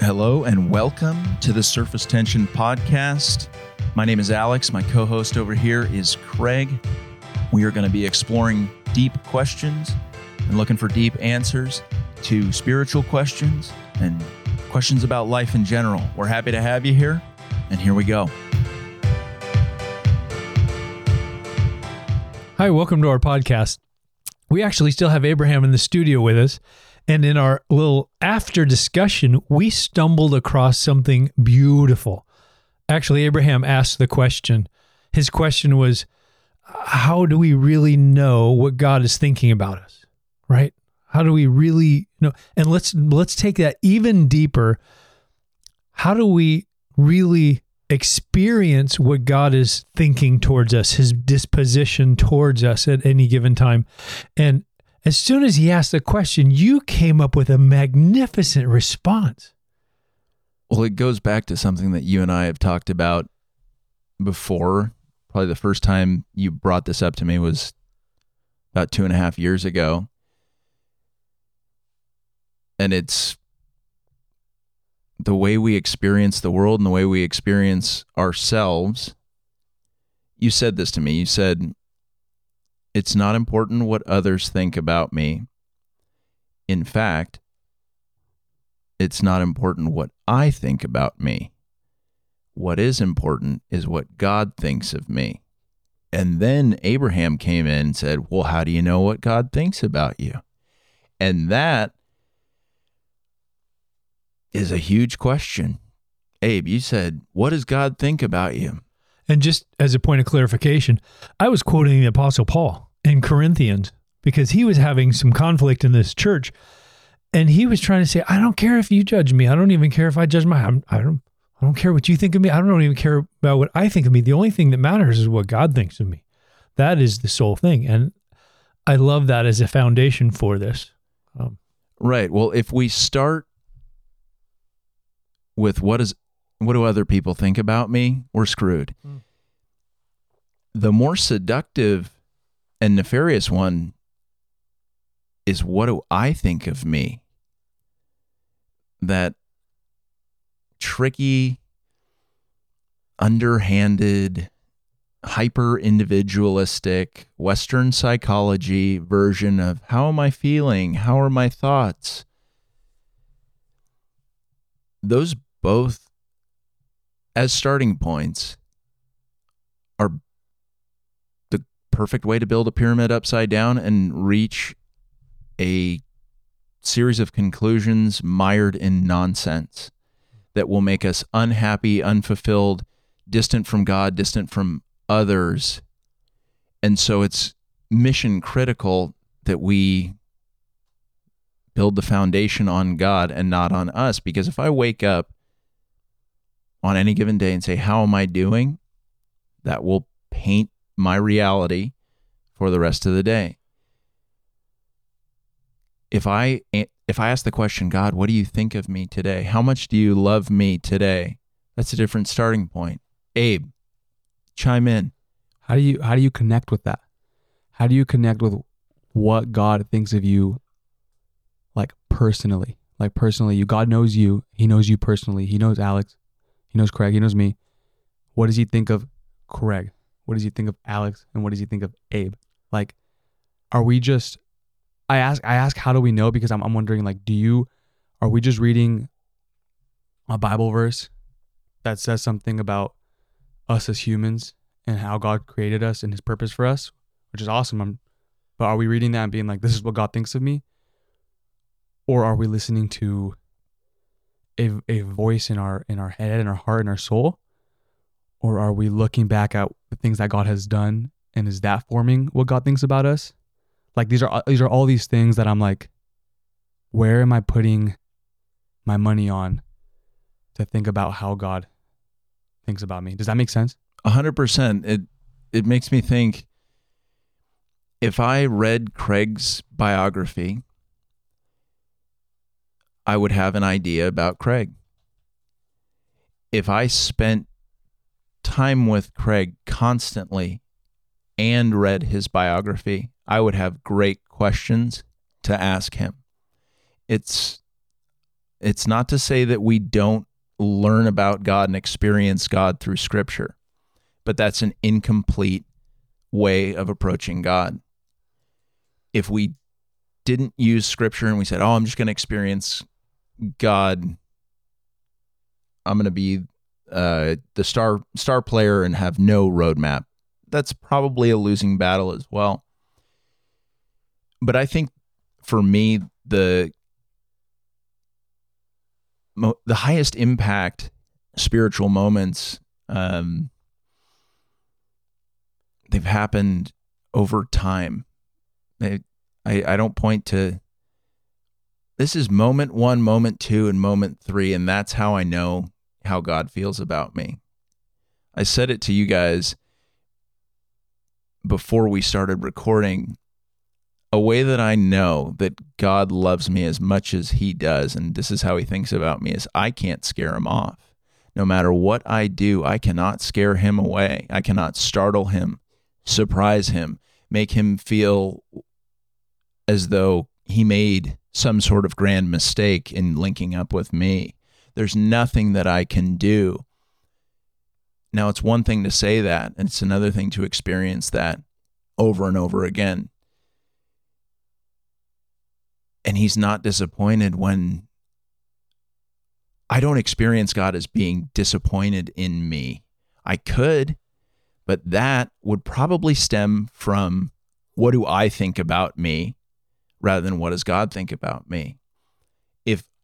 Hello and welcome to the Surface Tension Podcast. My name is Alex. My co host over here is Craig. We are going to be exploring deep questions and looking for deep answers to spiritual questions and questions about life in general. We're happy to have you here, and here we go. Hi, welcome to our podcast. We actually still have Abraham in the studio with us. And in our little after discussion, we stumbled across something beautiful. Actually, Abraham asked the question. His question was, How do we really know what God is thinking about us? Right? How do we really know? And let's let's take that even deeper. How do we really experience what God is thinking towards us, his disposition towards us at any given time? And as soon as he asked the question, you came up with a magnificent response. Well, it goes back to something that you and I have talked about before. Probably the first time you brought this up to me was about two and a half years ago. And it's the way we experience the world and the way we experience ourselves. You said this to me. You said, It's not important what others think about me. In fact, it's not important what I think about me. What is important is what God thinks of me. And then Abraham came in and said, Well, how do you know what God thinks about you? And that is a huge question. Abe, you said, What does God think about you? And just as a point of clarification, I was quoting the Apostle Paul in Corinthians because he was having some conflict in this church. And he was trying to say, I don't care if you judge me. I don't even care if I judge my, I'm, I don't, I don't care what you think of me. I don't even care about what I think of me. The only thing that matters is what God thinks of me. That is the sole thing. And I love that as a foundation for this. Um, Right. Well, if we start with what is what do other people think about me, we're screwed. Mm. The more seductive and nefarious one is what do I think of me? That tricky, underhanded, hyper individualistic Western psychology version of how am I feeling? How are my thoughts? Those both, as starting points, are perfect way to build a pyramid upside down and reach a series of conclusions mired in nonsense that will make us unhappy, unfulfilled, distant from God, distant from others. And so it's mission critical that we build the foundation on God and not on us. Because if I wake up on any given day and say, How am I doing? that will paint my reality for the rest of the day. If I if I ask the question, God, what do you think of me today? How much do you love me today? That's a different starting point. Abe, chime in. How do you how do you connect with that? How do you connect with what God thinks of you like personally? Like personally, you God knows you. He knows you personally. He knows Alex. He knows Craig. He knows me. What does he think of Craig? What does he think of Alex? And what does he think of Abe? Like, are we just I ask I ask how do we know? Because I'm I'm wondering like, do you are we just reading a Bible verse that says something about us as humans and how God created us and his purpose for us, which is awesome. I'm, but are we reading that and being like, this is what God thinks of me? Or are we listening to a, a voice in our in our head, in our heart, in our soul? Or are we looking back at the things that God has done and is that forming what God thinks about us? Like these are these are all these things that I'm like, where am I putting my money on to think about how God thinks about me? Does that make sense? A hundred percent. It it makes me think if I read Craig's biography, I would have an idea about Craig. If I spent time with Craig constantly and read his biography, I would have great questions to ask him. It's it's not to say that we don't learn about God and experience God through scripture, but that's an incomplete way of approaching God. If we didn't use scripture and we said, "Oh, I'm just going to experience God. I'm going to be uh, the star star player and have no roadmap." That's probably a losing battle as well. But I think for me, the the highest impact spiritual moments um, they've happened over time. They, I, I don't point to this is moment one, moment two, and moment three, and that's how I know how God feels about me. I said it to you guys before we started recording. A way that I know that God loves me as much as He does, and this is how He thinks about me, is I can't scare Him off. No matter what I do, I cannot scare Him away. I cannot startle Him, surprise Him, make Him feel as though He made some sort of grand mistake in linking up with me. There's nothing that I can do. Now, it's one thing to say that, and it's another thing to experience that over and over again. And he's not disappointed when I don't experience God as being disappointed in me. I could, but that would probably stem from what do I think about me rather than what does God think about me.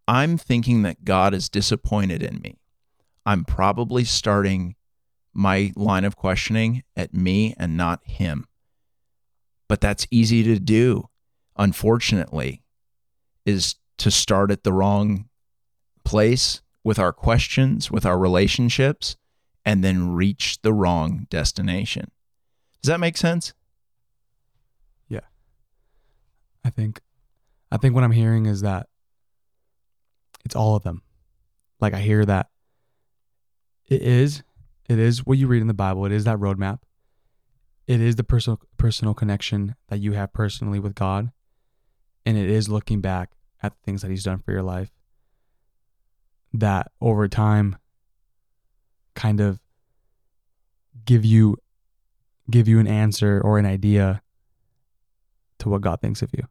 I'm thinking that God is disappointed in me, I'm probably starting my line of questioning at me and not him. But that's easy to do, unfortunately, is to start at the wrong place with our questions, with our relationships, and then reach the wrong destination. Does that make sense? Yeah. I think I think what I'm hearing is that it's all of them. Like I hear that it is it is what you read in the Bible. It is that roadmap. It is the personal personal connection that you have personally with God. And it is looking back at the things that he's done for your life that over time kind of give you give you an answer or an idea to what God thinks of you.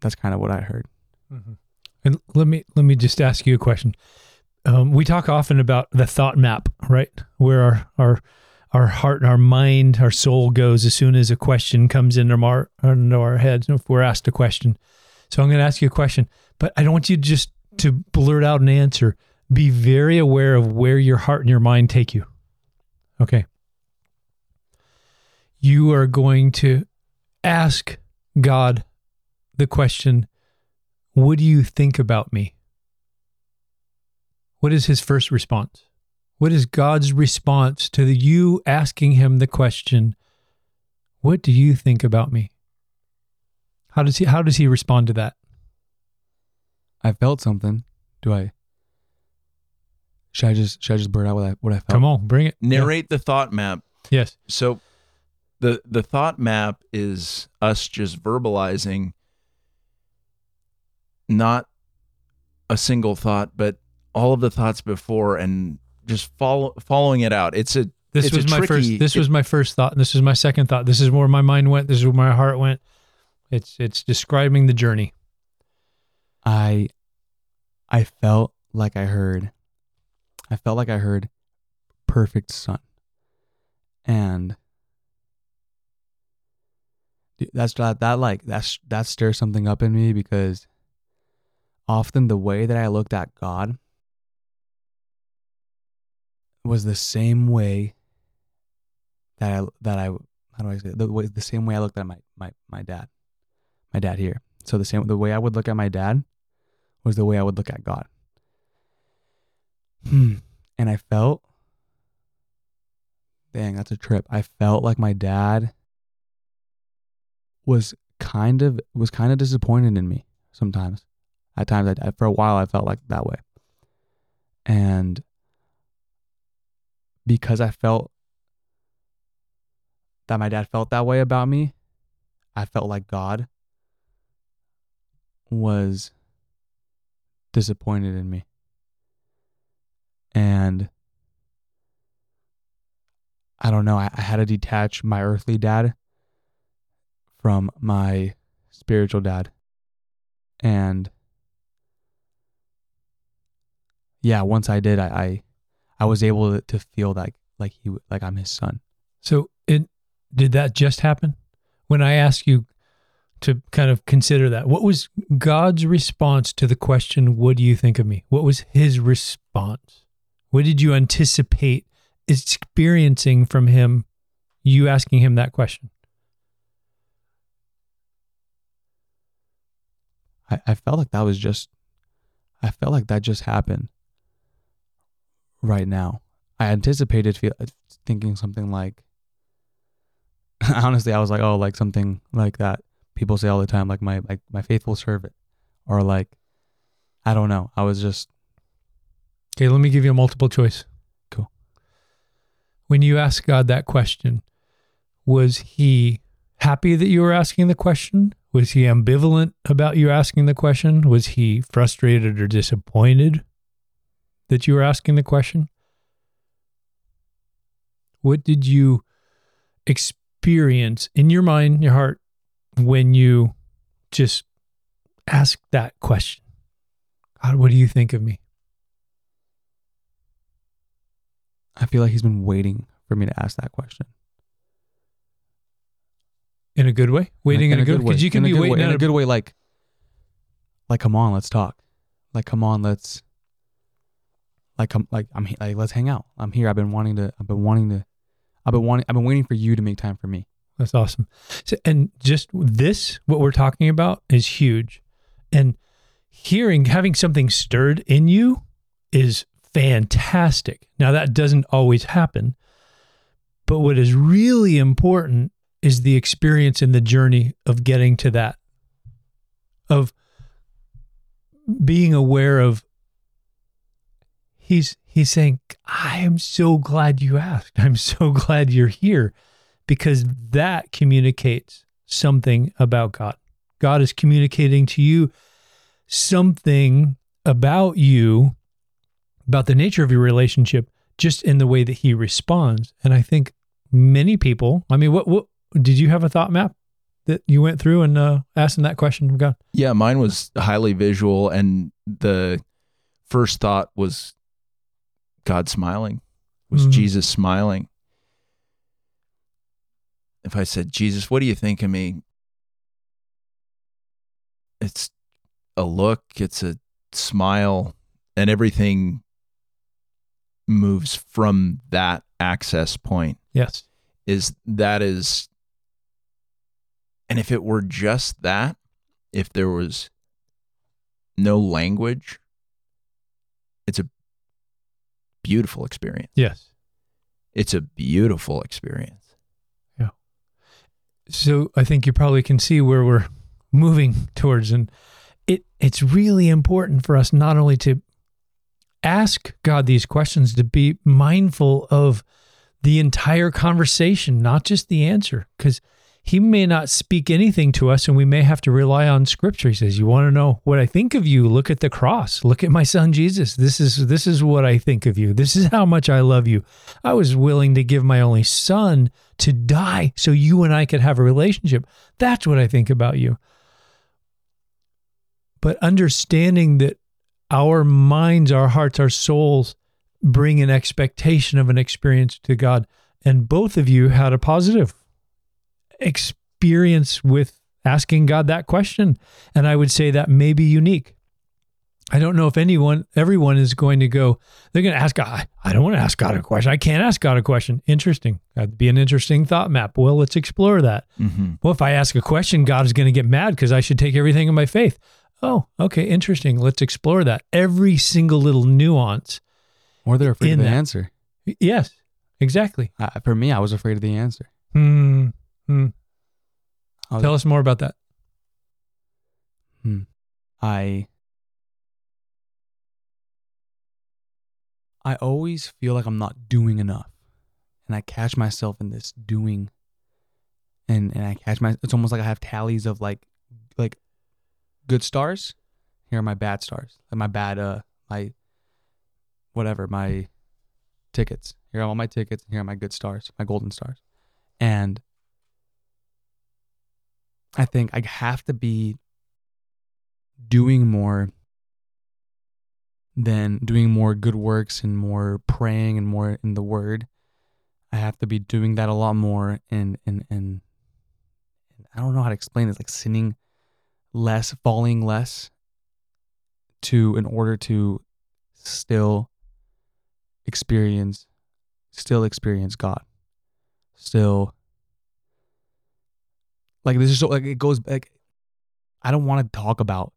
That's kind of what I heard. Mm-hmm. And let me let me just ask you a question. Um, we talk often about the thought map, right? Where our our our heart and our mind, our soul goes as soon as a question comes into our into our heads. If we're asked a question, so I'm going to ask you a question, but I don't want you just to blurt out an answer. Be very aware of where your heart and your mind take you. Okay. You are going to ask God the question, What do you think about me? What is his first response? What is God's response to the, you asking him the question, What do you think about me? How does he how does he respond to that? I felt something. Do I? Should I just should I just blurt out what I what I felt? Come on, bring it. Narrate the thought map. Yes. So the the thought map is us just verbalizing not a single thought, but all of the thoughts before and just follow following it out. It's a This it's was a my tricky- first this it- was my first thought, and this is my second thought. This is where my mind went, this is where my heart went. It's it's describing the journey. I I felt like I heard I felt like I heard perfect son. And Dude, that's that that like that's that stirs something up in me because often the way that I looked at God was the same way that I that I how do I say it? the way the same way I looked at my my my dad my dad here. So the same the way I would look at my dad was the way I would look at God. Hmm. And I felt dang, that's a trip. I felt like my dad was kind of was kind of disappointed in me sometimes. At times I, for a while I felt like that way. And because I felt that my dad felt that way about me, I felt like God was disappointed in me. And I don't know, I, I had to detach my earthly dad from my spiritual dad. And yeah, once I did, I I, I was able to, to feel like like he like I'm his son. So it did that just happen? When I asked you to kind of consider that, what was God's response to the question, What do you think of me? What was his response? What did you anticipate experiencing from him, you asking him that question? I, I felt like that was just I felt like that just happened right now. I anticipated feel, uh, thinking something like honestly I was like oh like something like that people say all the time like my like my faithful servant or like I don't know. I was just Okay, let me give you a multiple choice. Cool. When you asked God that question, was he happy that you were asking the question? Was he ambivalent about you asking the question? Was he frustrated or disappointed that you were asking the question? What did you experience in your mind, your heart, when you just asked that question? God, what do you think of me? I feel like he's been waiting for me to ask that question. In a good way? Waiting in, a, good, way. Because you can in be waiting way. in a a good way. Like, like, come on, let's talk. Like, come on, let's. Like, come, like, I'm like, let's hang out. I'm here. I've been wanting to. I've been wanting to. I've been wanting. I've been waiting for you to make time for me. That's awesome. So, and just this, what we're talking about, is huge. And hearing, having something stirred in you is fantastic. Now, that doesn't always happen. But what is really important is the experience and the journey of getting to that, of being aware of. He's he's saying, I am so glad you asked. I'm so glad you're here because that communicates something about God. God is communicating to you something about you, about the nature of your relationship, just in the way that He responds. And I think many people, I mean, what, what did you have a thought map that you went through and uh, asking that question of God? Yeah, mine was highly visual, and the first thought was God smiling. Was Mhm. Jesus smiling? If I said, Jesus, what do you think of me? It's a look, it's a smile, and everything moves from that access point Yes. is that is and if it were just that if there was no language it's a beautiful experience Yes. it's a beautiful experience Yeah. So I think you probably can see where we're moving towards, and it it's really important for us not only to ask God these questions, to be mindful of the entire conversation, not just the answer, because He may not speak anything to us, and we may have to rely on Scripture. He says, "You want to know what I think of you? Look at the cross. Look at my Son Jesus. This is this is what I think of you. This is how much I love you. I was willing to give my only Son." to die so you and I could have a relationship. That's what I think about you. But understanding that our minds, our hearts, our souls bring an expectation of an experience to God. And both of you had a positive experience with asking God that question. And I would say that may be unique. I don't know if anyone, everyone is going to go, they're going to ask God, I, don't want to ask God a question. I can't ask God a question. Interesting. That'd be an interesting thought map. Well, let's explore that. mm-hmm. Well, if I ask a question, God is going to get mad because I should take everything in my faith. Oh, okay. Interesting. Let's explore that. Every single little nuance. Or they're afraid of the that. answer. Yes, exactly. I, for me, I was afraid of the answer. Hmm. Hmm. Tell us more about that. Hmm. I I always feel like I'm not doing enough. And I catch myself in this doing and and I catch my it's almost like I have tallies of like like good stars Here are my bad stars. Like my bad uh my whatever, my tickets. Here are all my tickets and here are my good stars, my golden stars. And I think I have to be doing more than doing more good works and more praying and more in the word. I have to be doing that a lot more and and and I don't know how to explain this, like sinning less, falling less to in order to still experience still experience God. Still like this is so like it goes like I don't want to talk about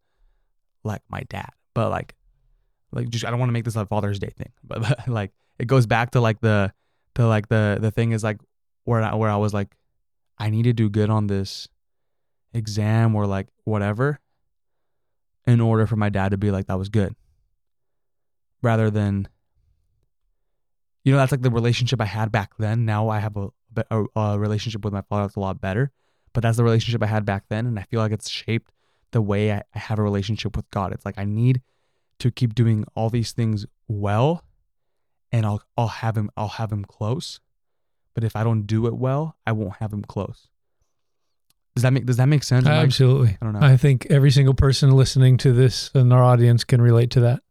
like my dad, but like like just I don't want to make this a Father's Day thing, but, but like it goes back to like the to like the the thing is like where I, where I was like I need to do good on this exam or like whatever in order for my dad to be like that was good. Rather than you know that's like the relationship I had back then. Now I have a, a, a relationship with my father that's a lot better but that's the relationship I had back then and I feel like it's shaped the way I, I have a relationship with God it's like I need to keep doing all these things well and I'll I'll have him I'll have him close. But if I don't do it well, I won't have him close. Does that make does that make sense? Absolutely. I don't know. I think every single person listening to this in our audience can relate to that.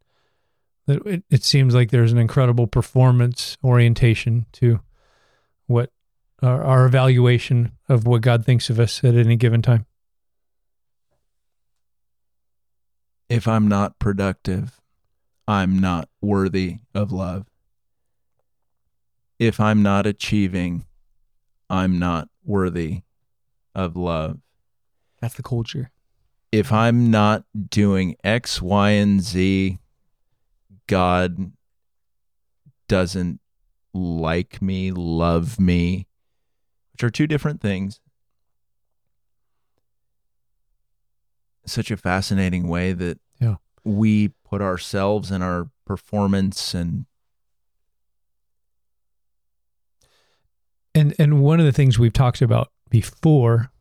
That it, it seems like there's an incredible performance orientation to our, our evaluation of what God thinks of us at any given time. If I'm not productive, I'm not worthy of love. If I'm not achieving, I'm not worthy of love. That's the culture. If I'm not doing X, Y, and Z, God doesn't like me, love me, which are two different things. Such a fascinating way that Yeah. we put ourselves and our performance and And and one of the things we've talked about before,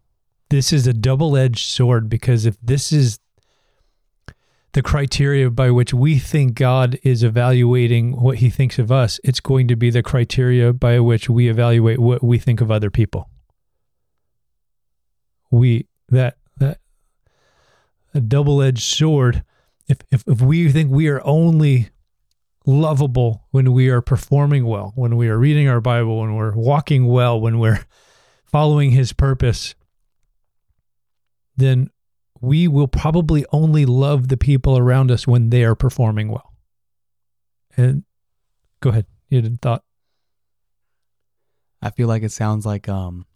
this is a double-edged sword because if this is the criteria by which we think God is evaluating what he thinks of us, it's going to be the criteria by which we evaluate what we think of other people. We that that a double-edged sword. If if if we think we are only lovable when we are performing well, when we are reading our Bible, when we're walking well, when we're following his purpose, then we will probably only love the people around us when they are performing well. And go ahead. You had a thought. I feel like it sounds like um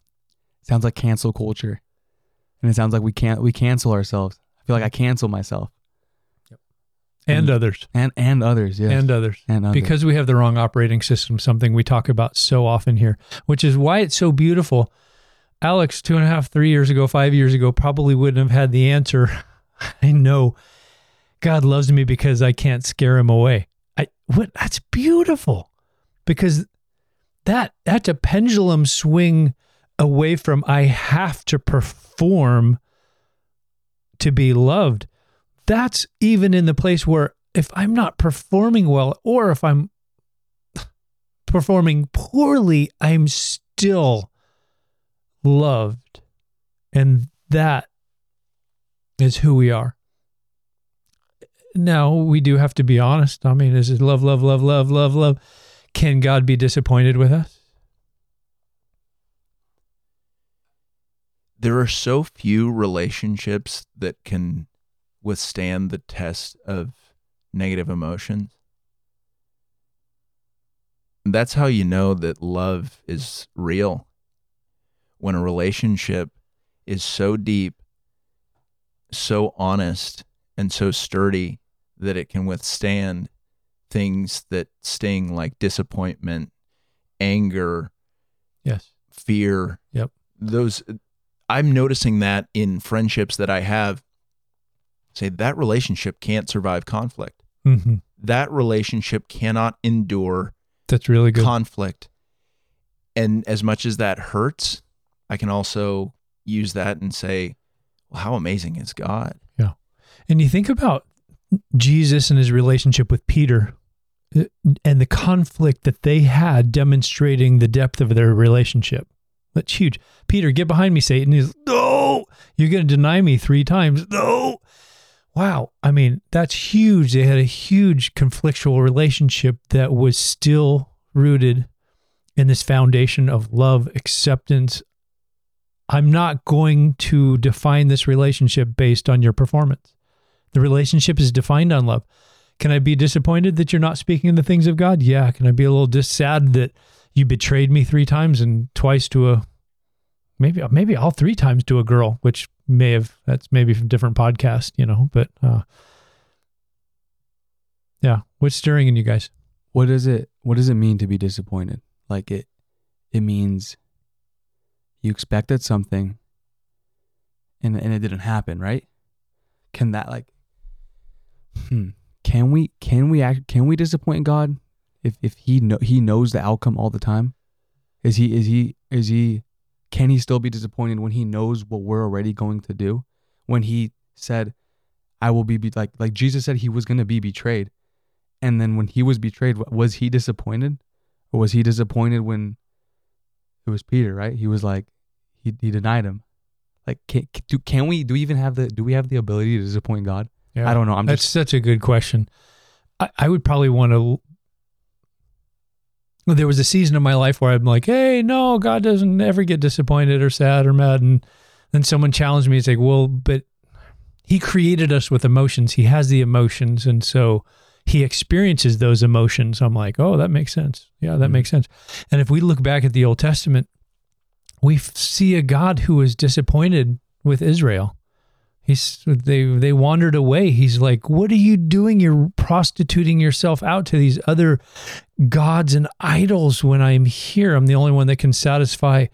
sounds like cancel culture. And it sounds like we can't we cancel ourselves. I feel like I cancel myself. And Mm. others. And and others, yes. And others. and others. because we have the wrong operating system, something we talk about so often here, which is why it's so beautiful. Alex, two and a half, three years ago, five years ago, probably wouldn't have had the answer. I know God loves me because I can't scare him away. I what that's beautiful because that that's a pendulum swing away from I have to perform to be loved. That's even in the place where if I'm not performing well or if I'm performing poorly, I'm still loved. And that is who we are. Now, we do have to be honest. I mean, is it love, love, love, love, love, love? Can God be disappointed with us? there are so few relationships that can withstand the test of negative emotions. That's how you know that love is real. When a relationship is so deep, so honest, and so sturdy that it can withstand things that sting like disappointment, anger, Yes. fear. Yep. Those I'm noticing that in friendships that I have say that relationship can't survive conflict. hmm That relationship cannot endure That's really good. conflict. And as much as that hurts, I can also use that and say, well, how amazing is God? Yeah. And you think about Jesus and his relationship with Peter uh, and the conflict that they had demonstrating the depth of their relationship. That's huge. Peter, get behind me, Satan. He's, no, you're going to deny me three times. No. Wow. I mean, that's huge. They had a huge conflictual relationship that was still rooted in this foundation of love, acceptance. I'm not going to define this relationship based on your performance. The relationship is defined on love. Can I be disappointed that you're not speaking in the things of God? Yeah. Can I be a little dis- sad that you betrayed me three times and twice to a maybe maybe all three times to a girl, which may have that's maybe from different podcast, you know. But uh, yeah, what's stirring in you guys? What does it what does it mean to be disappointed? Like it it means you expected something and and it didn't happen, right? Can that like hmm, can we can we act can we disappoint God if if he know he knows the outcome all the time? Is he is he is he can he still be disappointed when he knows what we're already going to do? When he said, I will be, be like like Jesus said he was going to be betrayed. And then when he was betrayed, was he disappointed? Or was he disappointed when it was Peter, right? He was like he he denied him. Like can do can we do we even have the do we have the ability to disappoint God? Yeah. I don't know. I'm That's just such a good question. I, I would probably want to. There was a season of my life where I'm like, hey, no, God doesn't ever get disappointed or sad or mad. And then someone challenged me. It's like, well, but He created us with emotions. He has the emotions. And so He experiences those emotions. I'm like, oh, that makes sense. Yeah, that Mhm. makes sense. And if we look back at the Old Testament, we see a God who is disappointed with Israel. He's they they wandered away. He's like, "What are you doing? You're prostituting yourself out to these other gods and idols when I'm here. I'm the only one that can satisfy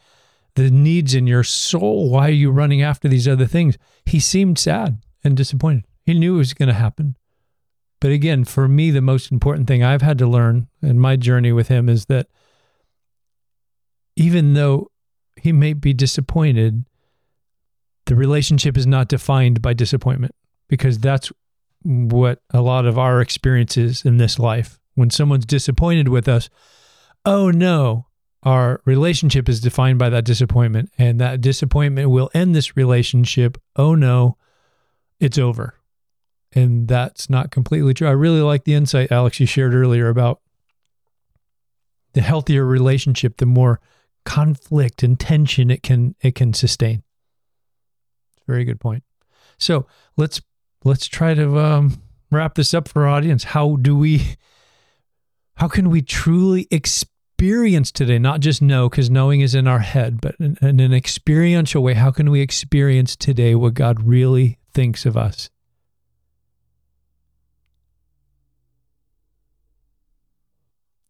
the needs in your soul. Why are you running after these other things?" He seemed sad and disappointed. He knew it was going to happen. But again, for me, the most important thing I've had to learn in my journey with him is that even though he may be disappointed, the relationship is not defined by disappointment because that's what a lot of our experiences in this life. When someone's disappointed with us, oh no, our relationship is defined by that disappointment, and that disappointment will end this relationship. Oh no, it's over. And that's not completely true. I really like the insight, Alex, you shared earlier about the healthier relationship, the more conflict and tension it can it can sustain. Very good point. So let's let's try to um, wrap this up for our audience. How do we? How can we truly experience today? Not just know, because knowing is in our head, but in, in an experiential way. How can we experience today what God really thinks of us?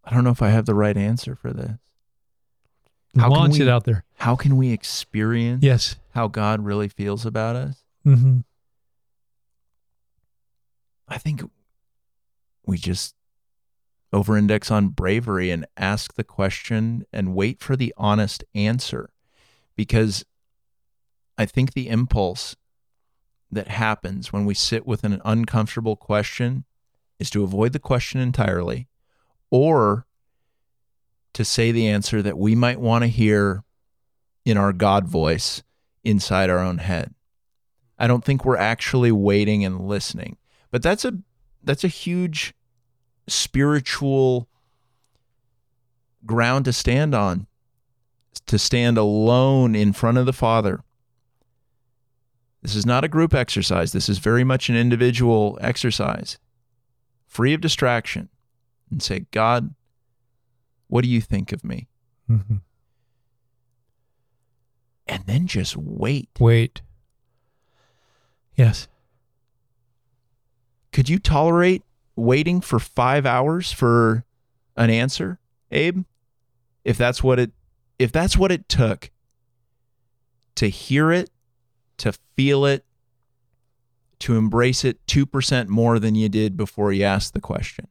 I don't know if I have the right answer for this. How can Launch we- it out there. How can we experience Yes. how God really feels about us? Mm-hmm. I think we just over index on bravery and ask the question and wait for the honest answer because I think the impulse that happens when we sit with an uncomfortable question is to avoid the question entirely or to say the answer that we might want to hear in our God voice inside our own head. I don't think we're actually waiting and listening. But that's a that's a huge spiritual ground to stand on. To stand alone in front of the Father. This is not a group exercise. This is very much an individual exercise. Free of distraction. And say, God, what do you think of me? hmm And then just wait. Wait. Yes. Could you tolerate waiting for five hours for an answer, Abe? If that's what it if that's what it took to hear it, to feel it, to embrace it two percent more than you did before you asked the question.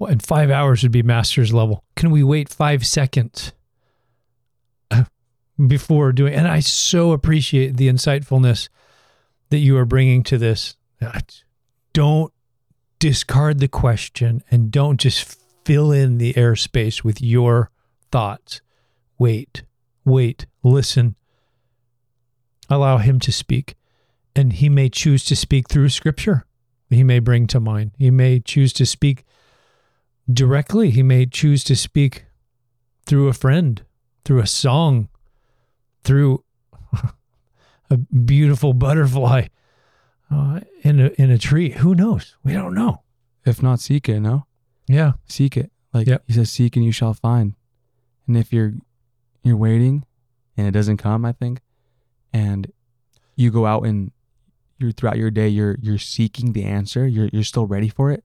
And five hours would be master's level. Can we wait five seconds before doing? And I so appreciate the insightfulness that you are bringing to this. Don't discard the question and don't just fill in the airspace with your thoughts. Wait, wait, listen. Allow him to speak. And he may choose to speak through scripture. He may bring to mind. He may choose to speak directly. He may choose to speak through a friend, through a song, through a beautiful butterfly uh, in a in a tree. Who knows? We don't know. If not, seek it. No, Yeah, seek it. Like Yep. he says, seek and you shall find. And if you're you're waiting and it doesn't come, I think, and you go out and you're throughout your day, you're you're seeking the answer. You're you're still ready for it.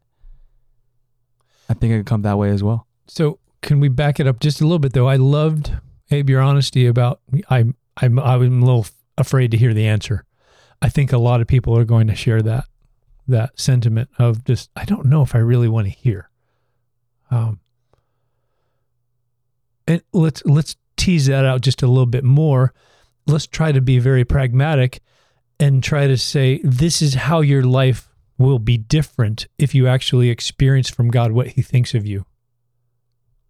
I think it could come that way as well. So can we back it up just a little bit though? I loved Abe your honesty about I'm I'm I'm a little afraid to hear the answer. I think a lot of people are going to share that that sentiment of just I don't know if I really want to hear. Um and let's let's tease that out just a little bit more. Let's try to be very pragmatic and try to say this is how your life will be different if you actually experience from God what he thinks of you.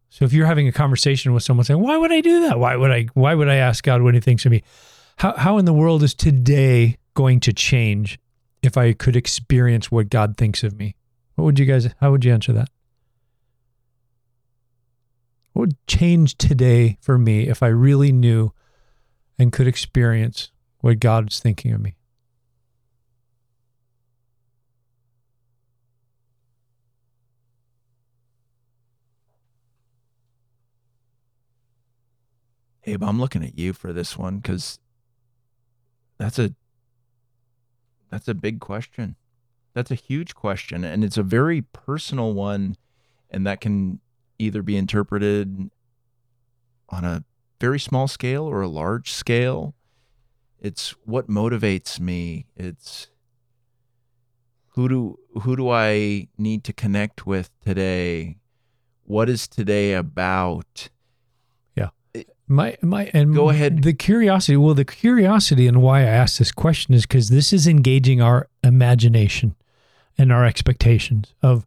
So if you're having a conversation with someone saying, "Why would I do that? Why would I why would I ask God what he thinks of me?" How how in the world is today going to change if I could experience what God thinks of me? What would you guys how would you answer that? What would change today for me if I really knew and could experience what God's thinking of me? Abe, I'm looking at you for this one because that's a that's a big question. That's a huge question, and it's a very personal one, and that can either be interpreted on a very small scale or a large scale. It's what motivates me. It's who do who do I need to connect with today? What is today about? My my and Go ahead. The curiosity. Well, the curiosity and why I asked this question is because this is engaging our imagination and our expectations of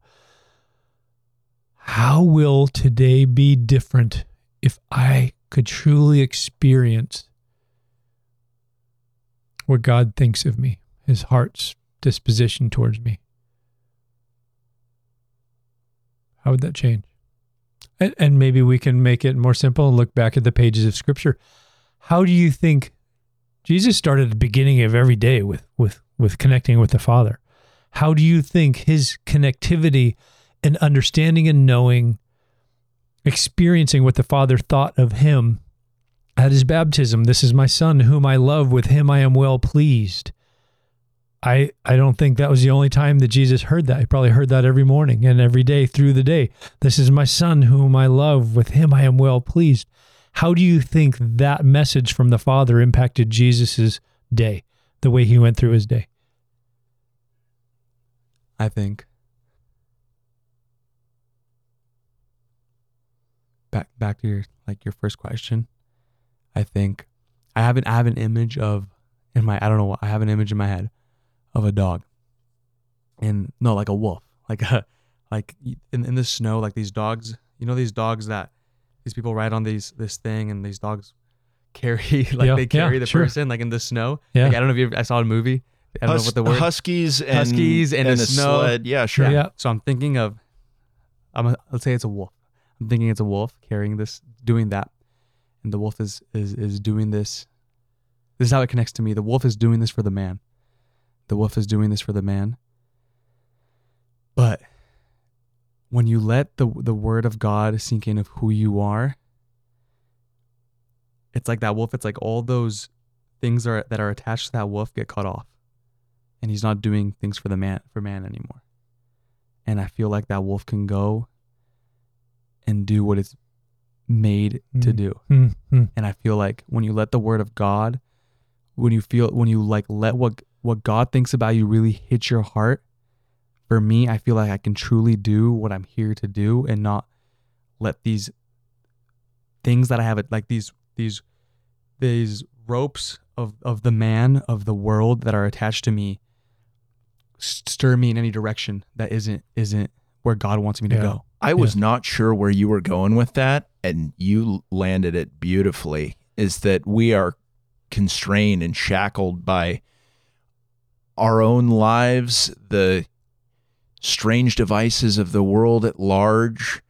how will today be different if I could truly experience what God thinks of me, His heart's disposition towards me. How would that change? And, and maybe we can make it more simple and look back at the pages of Scripture. How do you think Jesus started the beginning of every day with with with connecting with the Father? How do you think his connectivity and understanding and knowing, experiencing what the Father thought of him at his baptism? This is my Son, whom I love. With him I am well pleased. I, I don't think that was the only time that Jesus heard that. He probably heard that every morning and every day through the day. This is my son whom I love. With him I am well pleased. How do you think that message from the Father impacted Jesus's day, the way he went through his day? I think. Back back to your like your first question. I think I have an I have an image of in my I don't know what I have an image in my head of a dog. And no, like a wolf. Like a like in, in the snow, like these dogs, you know these dogs that these people ride on these this thing and these dogs carry like Yeah, they carry yeah, the sure. person like in the snow. Yeah. Like, I don't know if you ever, I saw a movie. I don't know what the word Huskies and Huskies and a a snow. sled. Yeah, sure. Yeah. so I'm thinking of, I'm a, let's say it's a wolf. I'm thinking it's a wolf carrying this, doing that, and the wolf is is is doing this. This is how it connects to me. The wolf is doing this for the man. The wolf is doing this for the man. But when you let the the word of God sink in of who you are, it's like that wolf. It's like all those things are that are attached to that wolf get cut off, and he's not doing things for the man for man anymore and I feel like that wolf can go and do what it's made to Mm. do. Hmm. And I feel like when you let the word of God, when you feel when you like let what what God thinks about you really hits your heart, for me, I feel like I can truly do what I'm here to do and not let these things that I have like these these these ropes of of the man of the world that are attached to me stir me in any direction that isn't isn't where God wants me to Yeah. go. I was not sure where you were going with that, and you landed it beautifully. Is that we are constrained and shackled by our own lives, the strange devices of the world at large,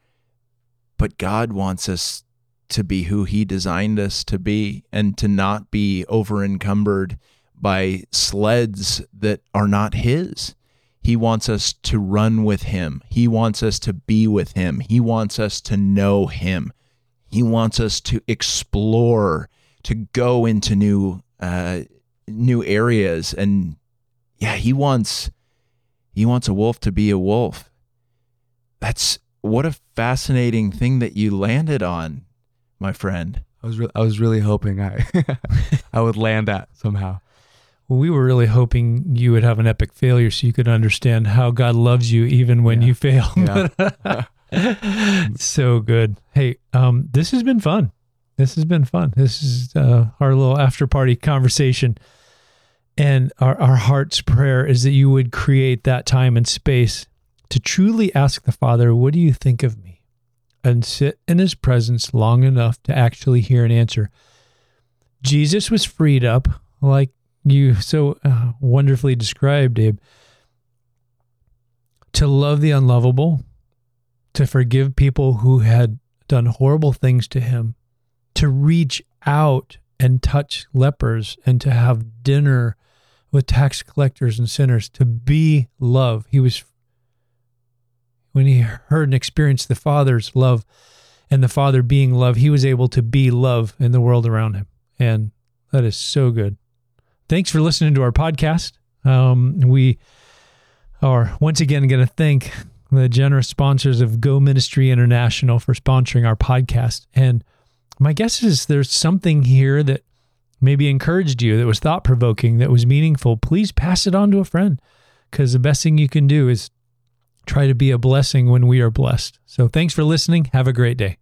but God wants us to be who He designed us to be and to not be over encumbered by sleds that are not His. He wants us to run with him. He wants us to be with him. He wants us to know him. He wants us to explore, to go into new uh, new areas, and yeah, he wants he wants a wolf to be a wolf. That's what a fascinating thing that you landed on, my friend. I was re- I was really hoping I I would land that somehow. Well, we were really hoping you would have an epic failure so you could understand how God loves you even when Yeah. you fail. Yeah. so good. Hey, um, this has been fun. This has been fun. This is uh, our little after party conversation. And our, our heart's prayer is that you would create that time and space to truly ask the Father, What do you think of me? And sit in his presence long enough to actually hear an answer. Jesus was freed up, like you so uh, wonderfully described, Abe, to love the unlovable, to forgive people who had done horrible things to him, to reach out and touch lepers, and to have dinner with tax collectors and sinners, to be love. He was, when he heard and experienced the Father's love and the Father being love, he was able to be love in the world around him. And that is so good. Thanks for listening to our podcast. Um, we are once again going to thank the generous sponsors of Go Ministry International for sponsoring our podcast. And my guess is there's something here that maybe encouraged you, that was thought provoking, that was meaningful. Please pass it on to a friend because the best thing you can do is try to be a blessing when we are blessed. So thanks for listening. Have a great day.